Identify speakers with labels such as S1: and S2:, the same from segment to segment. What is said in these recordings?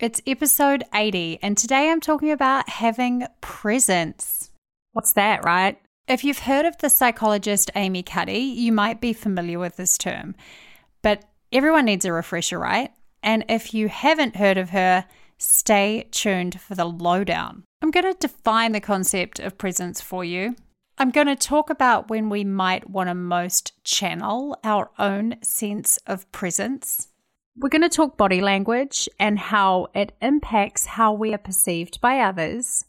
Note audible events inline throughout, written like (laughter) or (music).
S1: It's episode 80, and today I'm talking about having presence. What's that, right? If you've heard of the psychologist Amy Cuddy, you might be familiar with this term, but everyone needs a refresher, right? And if you haven't heard of her, stay tuned for the lowdown. I'm going to define the concept of presence for you. I'm going to talk about when we might want to most channel our own sense of presence. We're going to talk body language and how it impacts how we are perceived by others,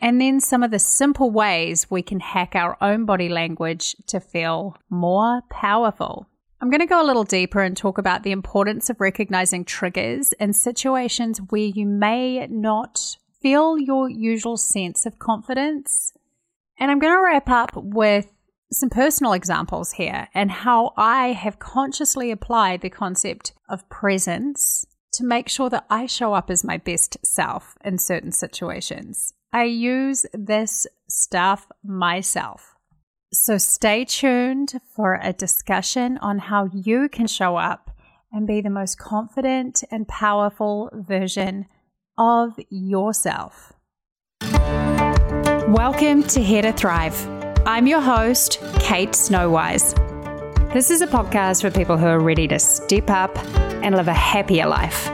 S1: and then some of the simple ways we can hack our own body language to feel more powerful. I'm going to go a little deeper and talk about the importance of recognizing triggers in situations where you may not feel your usual sense of confidence. And I'm going to wrap up with some personal examples here and how I have consciously applied the concept of presence to make sure that I show up as my best self in certain situations. I use this stuff myself. So stay tuned for a discussion on how you can show up and be the most confident and powerful version of yourself. Welcome to Here to Thrive I'm your host, Kate Snowise. This is a podcast for people who are ready to step up and live a happier life.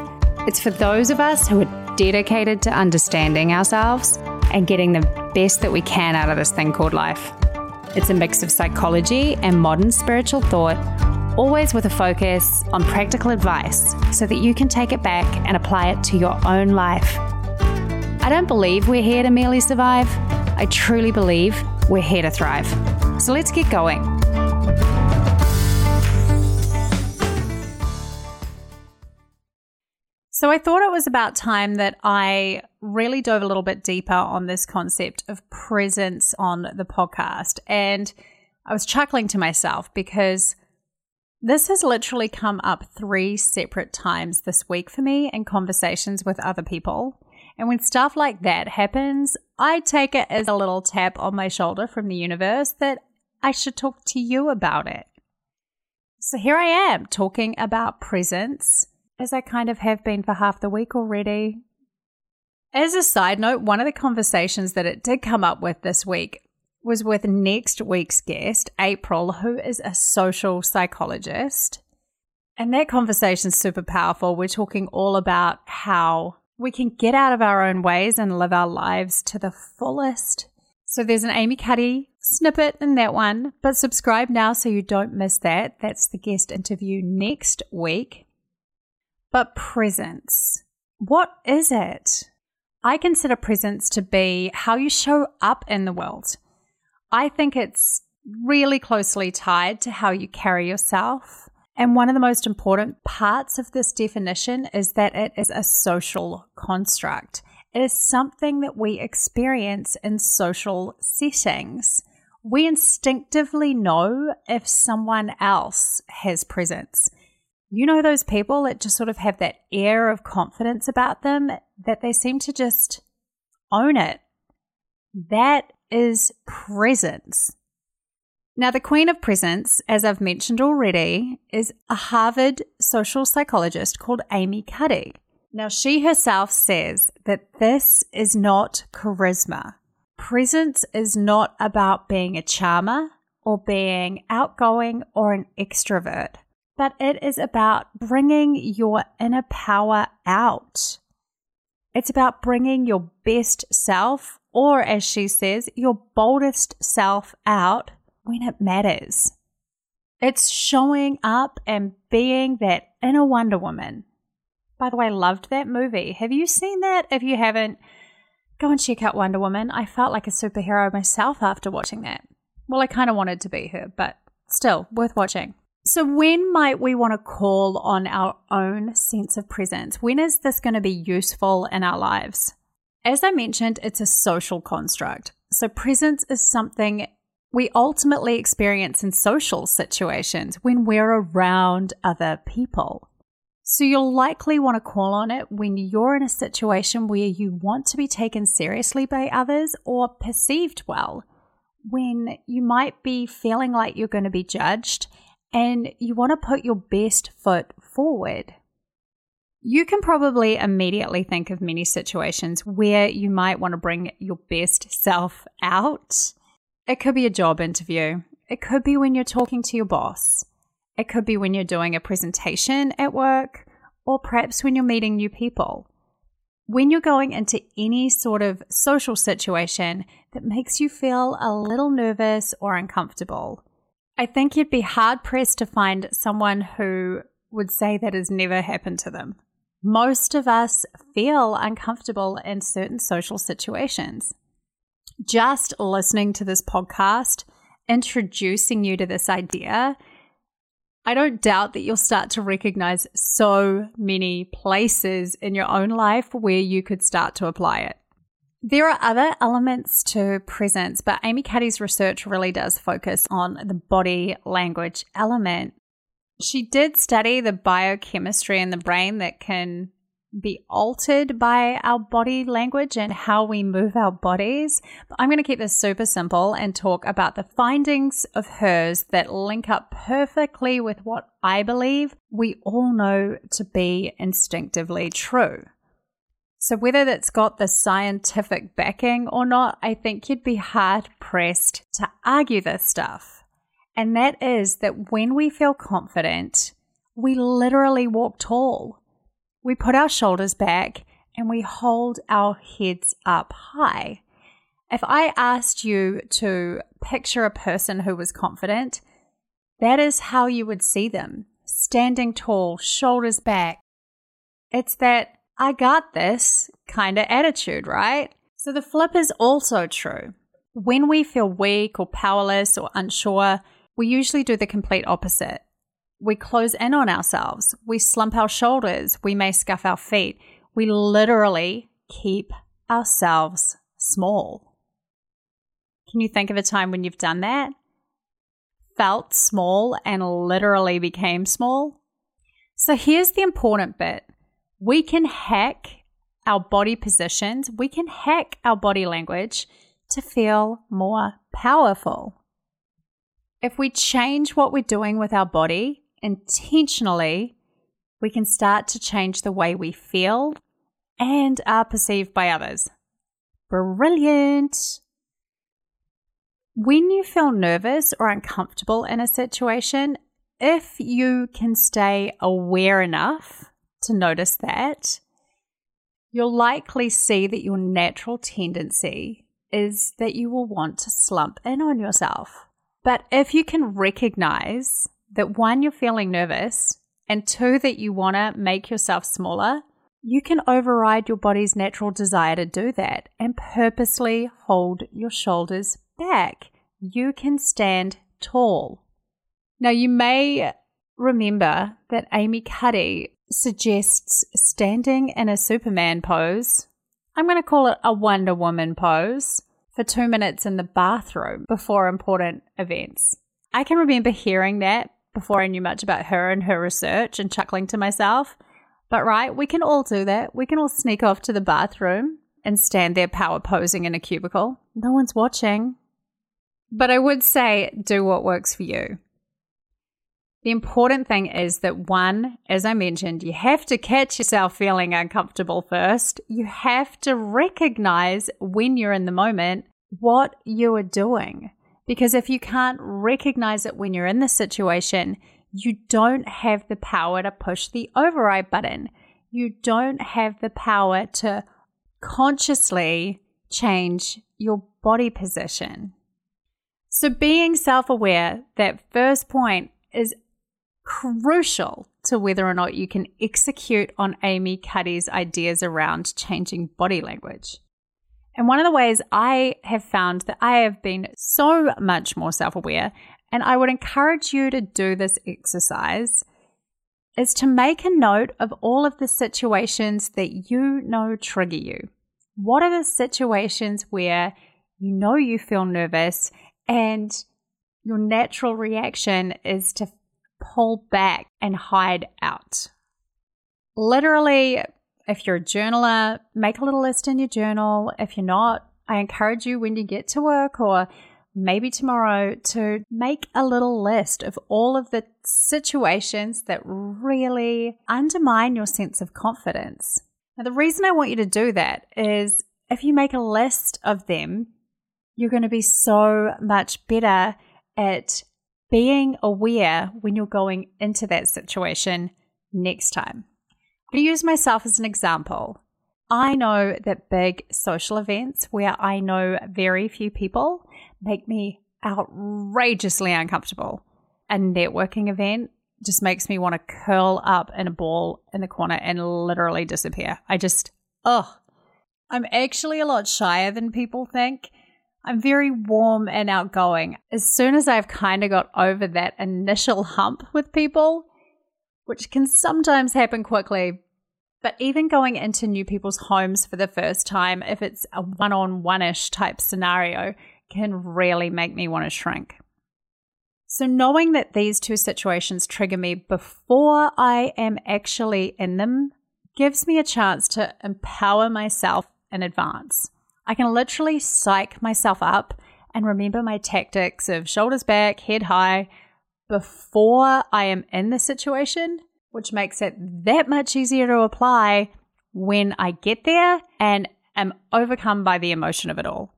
S1: It's for those of us who are dedicated to understanding ourselves and getting the best that we can out of this thing called life. It's a mix of psychology and modern spiritual thought, always with a focus on practical advice so that you can take it back and apply it to your own life. I don't believe we're here to merely survive. I truly believe we're here to thrive. So let's get going. So I thought it was about time that I really dove a little bit deeper on this concept of presence on the podcast. And I was chuckling to myself because this has literally come up three separate times this week for me in conversations with other people. And when stuff like that happens, I take it as a little tap on my shoulder from the universe that I should talk to you about it. So here I am talking about presence, as I kind of have been for half the week already. As a side note, one of the conversations that it did come up with this week was with next week's guest, April, who is a social psychologist. And that conversation's super powerful. We're talking all about how we can get out of our own ways and live our lives to the fullest. So there's an Amy Cuddy snippet in that one, but subscribe now so you don't miss that. That's the guest interview next week. But presence. What is it? I consider presence to be how you show up in the world. I think it's really closely tied to how you carry yourself, and one of the most important parts of this definition is that it is a social construct. It is something that we experience in social settings. We instinctively know if someone else has presence. You know, those people that just sort of have that air of confidence about them that they seem to just own it. That is presence. Now, the Queen of Presence, as I've mentioned already, is a Harvard social psychologist called Amy Cuddy. Now, she herself says that this is not charisma. Presence is not about being a charmer or being outgoing or an extrovert, but it is about bringing your inner power out. It's about bringing your best self, or as she says, your boldest self out when it matters. It's showing up and being that inner Wonder Woman. By the way, loved that movie. Have you seen that? If you haven't, go and check out Wonder Woman. I felt like a superhero myself after watching that. Well, I kind of wanted to be her, but still worth watching. So, when might we want to call on our own sense of presence? When is this going to be useful in our lives? As I mentioned, it's a social construct. So, presence is something we ultimately experience in social situations when we're around other people. So you'll likely want to call on it when you're in a situation where you want to be taken seriously by others or perceived well, when you might be feeling like you're going to be judged and you want to put your best foot forward. You can probably immediately think of many situations where you might want to bring your best self out. It could be a job interview, it could be when you're talking to your boss, it could be when you're doing a presentation at work, or perhaps when you're meeting new people. When you're going into any sort of social situation that makes you feel a little nervous or uncomfortable, I think you'd be hard pressed to find someone who would say that has never happened to them. Most of us feel uncomfortable in certain social situations. Just listening to this podcast, introducing you to this idea, I don't doubt that you'll start to recognize so many places in your own life where you could start to apply it. There are other elements to presence, but Amy Cuddy's research really does focus on the body language element she did study the biochemistry in the brain that can be altered by our body language and how we move our bodies. But I'm going to keep this super simple and talk about the findings of hers that link up perfectly with what I believe we all know to be instinctively true. So, whether that's got the scientific backing or not, I think you'd be hard pressed to argue this stuff. And that is that when we feel confident, we literally walk tall. We put our shoulders back and we hold our heads up high. If I asked you to picture a person who was confident, that is how you would see them standing tall, shoulders back. It's that I got this kind of attitude, right? So the flip is also true. When we feel weak or powerless or unsure, we usually do the complete opposite. We close in on ourselves, we slump our shoulders, we may scuff our feet. We literally keep ourselves small. Can you think of a time when you've done that? Felt small and literally became small? So here's the important bit we can hack our body positions, we can hack our body language to feel more powerful. If we change what we're doing with our body intentionally, we can start to change the way we feel and are perceived by others. Brilliant. When you feel nervous or uncomfortable in a situation, if you can stay aware enough to notice that, you'll likely see that your natural tendency is that you will want to slump in on yourself. But if you can recognize that one, you're feeling nervous, and two, that you want to make yourself smaller, you can override your body's natural desire to do that and purposely hold your shoulders back. You can stand tall. Now, you may remember that Amy Cuddy suggests standing in a Superman pose. I'm going to call it a Wonder Woman pose for two minutes in the bathroom before important events. I can remember hearing that before I knew much about her and her research and chuckling to myself. But right, we can all do that. We can all sneak off to the bathroom and stand there power posing in a cubicle. No one's watching. But I would say do what works for you. The important thing is that one, as I mentioned, you have to catch yourself feeling uncomfortable first. You have to recognize when you're in the moment what you are doing. Because if you can't recognize it when you're in the situation, you don't have the power to push the override button. You don't have the power to consciously change your body position. So, being self aware, that first point is crucial to whether or not you can execute on Amy Cuddy's ideas around changing body language. And one of the ways I have found that I have been so much more self aware, and I would encourage you to do this exercise, is to make a note of all of the situations that you know trigger you. What are the situations where you know you feel nervous and your natural reaction is to pull back and hide out. Literally, if you're a journaler, make a little list in your journal. If you're not, I encourage you when you get to work or maybe tomorrow to make a little list of all of the situations that really undermine your sense of confidence. Now, the reason I want you to do that is if you make a list of them, you're going to be so much better at being aware when you're going into that situation next time. To use myself as an example, I know that big social events where I know very few people make me outrageously uncomfortable. A networking event just makes me want to curl up in a ball in the corner and literally disappear. I just, ugh. I'm actually a lot shyer than people think. I'm very warm and outgoing. As soon as I've kind of got over that initial hump with people, which can sometimes happen quickly, but even going into new people's homes for the first time, if it's a one on one ish type scenario, can really make me want to shrink. So, knowing that these two situations trigger me before I am actually in them gives me a chance to empower myself in advance. I can literally psych myself up and remember my tactics of shoulders back, head high before I am in the situation which makes it that much easier to apply when I get there and am overcome by the emotion of it all.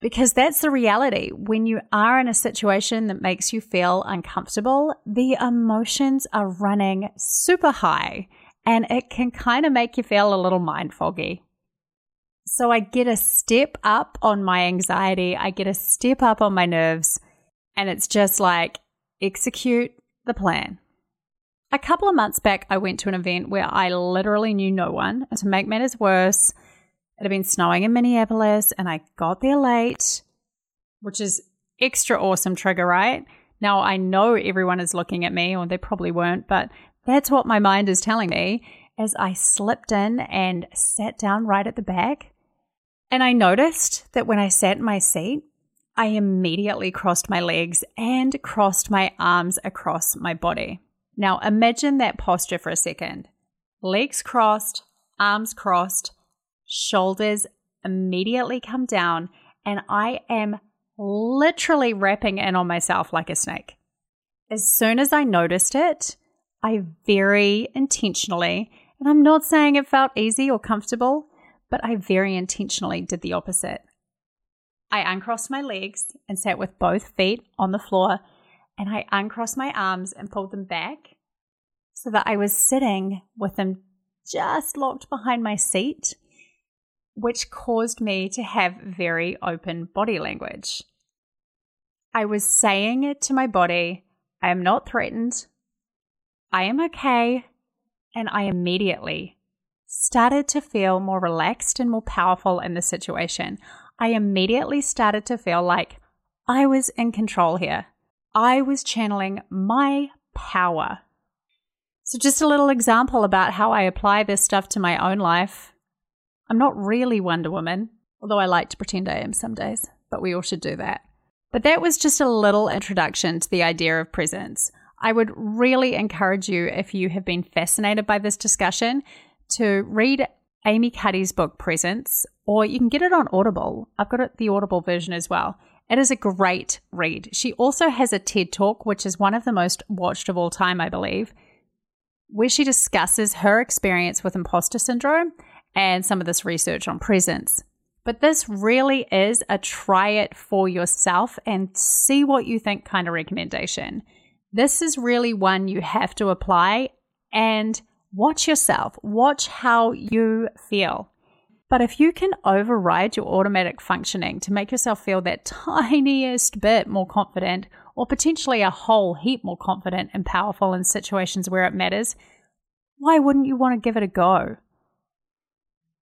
S1: Because that's the reality. When you are in a situation that makes you feel uncomfortable, the emotions are running super high and it can kind of make you feel a little mind foggy. So I get a step up on my anxiety, I get a step up on my nerves, and it's just like execute the plan. A couple of months back, I went to an event where I literally knew no one. And to make matters worse, it had been snowing in Minneapolis and I got there late, which is extra awesome trigger, right? Now I know everyone is looking at me, or they probably weren't, but that's what my mind is telling me as I slipped in and sat down right at the back. And I noticed that when I sat in my seat, I immediately crossed my legs and crossed my arms across my body. Now imagine that posture for a second. Legs crossed, arms crossed, shoulders immediately come down, and I am literally wrapping in on myself like a snake. As soon as I noticed it, I very intentionally, and I'm not saying it felt easy or comfortable, but I very intentionally did the opposite. I uncrossed my legs and sat with both feet on the floor and I uncrossed my arms and pulled them back so that I was sitting with them just locked behind my seat, which caused me to have very open body language. I was saying it to my body, I am not threatened, I am okay, and I immediately started to feel more relaxed and more powerful in the situation. I immediately started to feel like I was in control here. I was channeling my power. So, just a little example about how I apply this stuff to my own life. I'm not really Wonder Woman, although I like to pretend I am some days, but we all should do that. But that was just a little introduction to the idea of presence. I would really encourage you, if you have been fascinated by this discussion, to read Amy Cuddy's book Presence, or you can get it on Audible. I've got it, the Audible version as well. It is a great read. She also has a TED Talk, which is one of the most watched of all time, I believe, where she discusses her experience with imposter syndrome and some of this research on presence. But this really is a try it for yourself and see what you think kind of recommendation. This is really one you have to apply and watch yourself, watch how you feel. But if you can override your automatic functioning to make yourself feel that (laughs) tiniest bit more confident, or potentially a whole heap more confident and powerful in situations where it matters, why wouldn't you want to give it a go?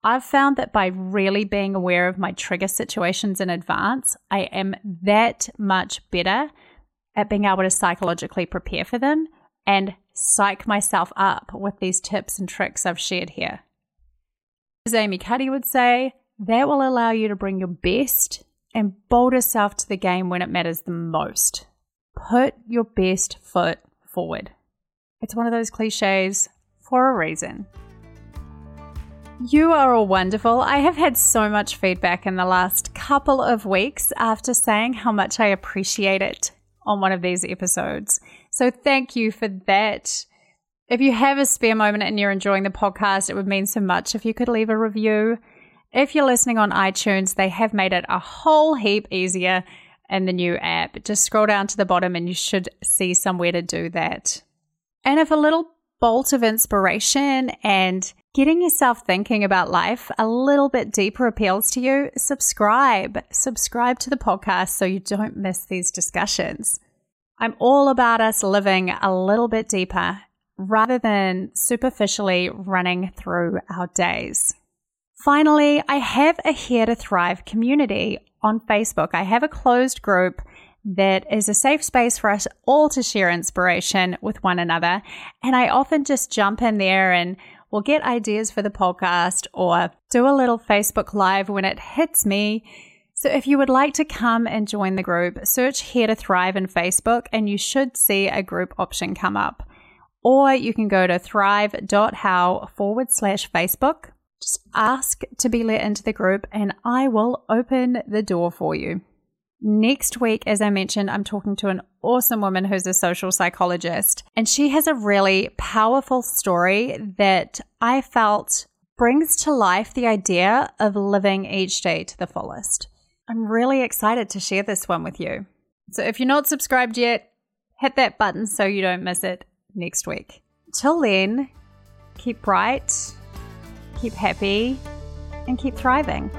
S1: I've found that by really being aware of my trigger situations in advance, I am that much better at being able to psychologically prepare for them and psych myself up with these tips and tricks I've shared here. As Amy Cuddy would say, that will allow you to bring your best and boldest self to the game when it matters the most. Put your best foot forward. It's one of those cliches for a reason. You are all wonderful. I have had so much feedback in the last couple of weeks after saying how much I appreciate it on one of these episodes. So thank you for that. If you have a spare moment and you're enjoying the podcast, it would mean so much if you could leave a review. If you're listening on iTunes, they have made it a whole heap easier in the new app. Just scroll down to the bottom and you should see somewhere to do that. And if a little bolt of inspiration and getting yourself thinking about life a little bit deeper appeals to you, subscribe. Subscribe to the podcast so you don't miss these discussions. I'm all about us living a little bit deeper rather than superficially running through our days. Finally, I have a Here to Thrive community on Facebook. I have a closed group that is a safe space for us all to share inspiration with one another. And I often just jump in there and we'll get ideas for the podcast or do a little Facebook Live when it hits me. So if you would like to come and join the group, search Here to Thrive in Facebook and you should see a group option come up. Or you can go to thrive.how forward slash Facebook. Just ask to be let into the group and I will open the door for you. Next week, as I mentioned, I'm talking to an awesome woman who's a social psychologist, and she has a really powerful story that I felt brings to life the idea of living each day to the fullest. I'm really excited to share this one with you. So if you're not subscribed yet, hit that button so you don't miss it next week. Till then, keep bright, keep happy, and keep thriving.